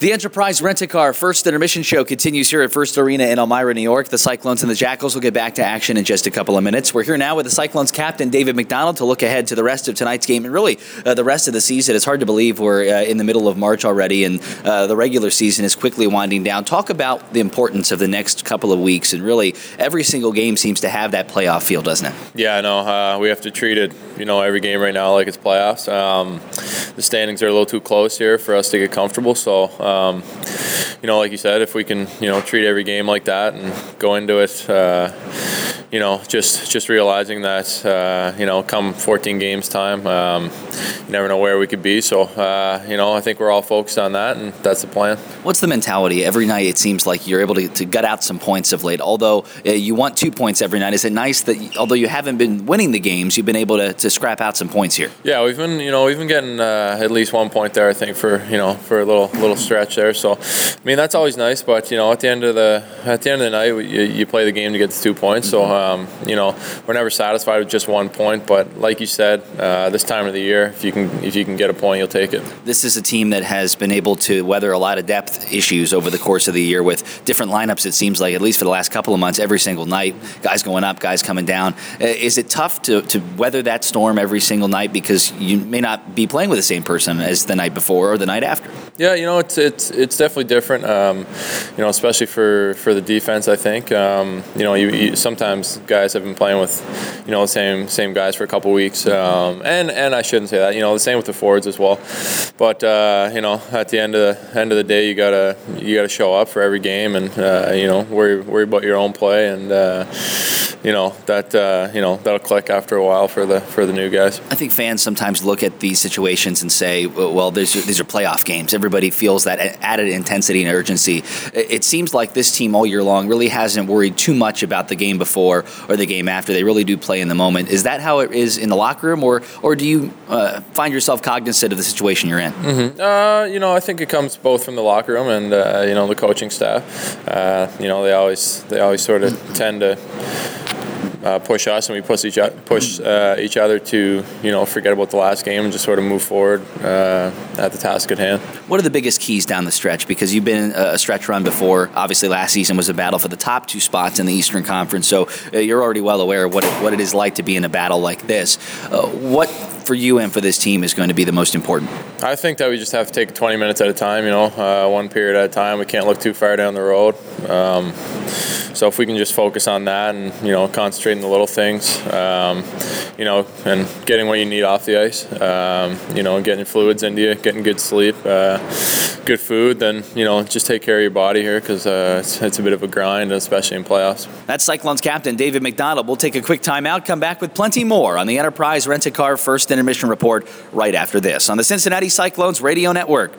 The Enterprise Rent-A-Car First Intermission Show continues here at First Arena in Elmira, New York. The Cyclones and the Jackals will get back to action in just a couple of minutes. We're here now with the Cyclones captain, David MacDonald, to look ahead to the rest of tonight's game and really uh, the rest of the season. It's hard to believe we're uh, in the middle of March already and uh, the regular season is quickly winding down. Talk about the importance of the next couple of weeks and really every single game seems to have that playoff feel, doesn't it? Yeah, I know. Uh, we have to treat it, you know, every game right now like it's playoffs. Um, the standings are a little too close here for us to get comfortable, so um, you know, like you said, if we can, you know, treat every game like that and go into it, uh, you know, just just realizing that, uh, you know, come 14 games time, um, you never know where we could be. So, uh, you know, I think we're all focused on that, and that's the plan. What's the mentality? Every night it seems like you're able to, to gut out some points of late. Although uh, you want two points every night, is it nice that although you haven't been winning the games, you've been able to, to scrap out some points here? Yeah, we've been, you know, we've been getting uh, at least one point there. I think for you know for a little little stretch there. So, I mean, that's always nice. But you know, at the end of the at the end of the night, you, you play the game to get the two points. So, um, you know, we're never satisfied with just one point. But like you said, uh, this time of the year, if you can if you can get a point, you'll take it. This is a team that has been able to weather a lot of depth issues over the course of the year with different lineups. It seems like at least for the last couple of months, every single night, guys going up, guys coming down. Uh, is it tough to to weather that storm every single night because you may not be playing with the same person as the night before or the night after? Yeah, you know, it's it's it's definitely different. Um, you know, especially for, for the defense. I think um, you know, you, you, sometimes guys have been playing with you know the same same guys for a couple weeks, um, and and I shouldn't say that. You know, the same with the forwards as well. But uh, you know, at the end of the end of the day, you gotta you gotta show up for every game, and uh, you know, worry worry about your own play, and uh, you know that uh, you know that'll click after a while for the for the new guys. I think fans sometimes look at these situations and say, well, these are playoff games. Everybody feels that added intensity and urgency. It seems like this team all year long really hasn't worried too much about the game before or the game after. They really do play in the moment. Is that how it is in the locker room, or or do you uh, find yourself cognizant of the situation you're in? Mm-hmm. Uh, you know, I think it comes both from the locker room and uh, you know the coaching staff. Uh, you know, they always they always sort of tend to uh, push us and we push each push uh, each other to you know forget about the last game and just sort of move forward uh, at the task at hand. What are the biggest keys down the stretch? Because you've been a stretch run before. Obviously, last season was a battle for the top two spots in the Eastern Conference, so uh, you're already well aware of what it, what it is like to be in a battle like this. Uh, what for you and for this team is going to be the most important? I think that we just have to take 20 minutes at a time. You know, uh, one period at a time. We can't look too far down the road. Um, so if we can just focus on that and you know concentrate on the little things, um, you know, and getting what you need off the ice, um, you know, getting fluids into you, getting good sleep, uh, good food, then you know just take care of your body here because uh, it's, it's a bit of a grind, especially in playoffs. That's Cyclones captain David MacDonald. We'll take a quick timeout, come back with plenty more on the Enterprise Rent a Car First Intermission Report right after this on the Cincinnati Cyclones Radio Network.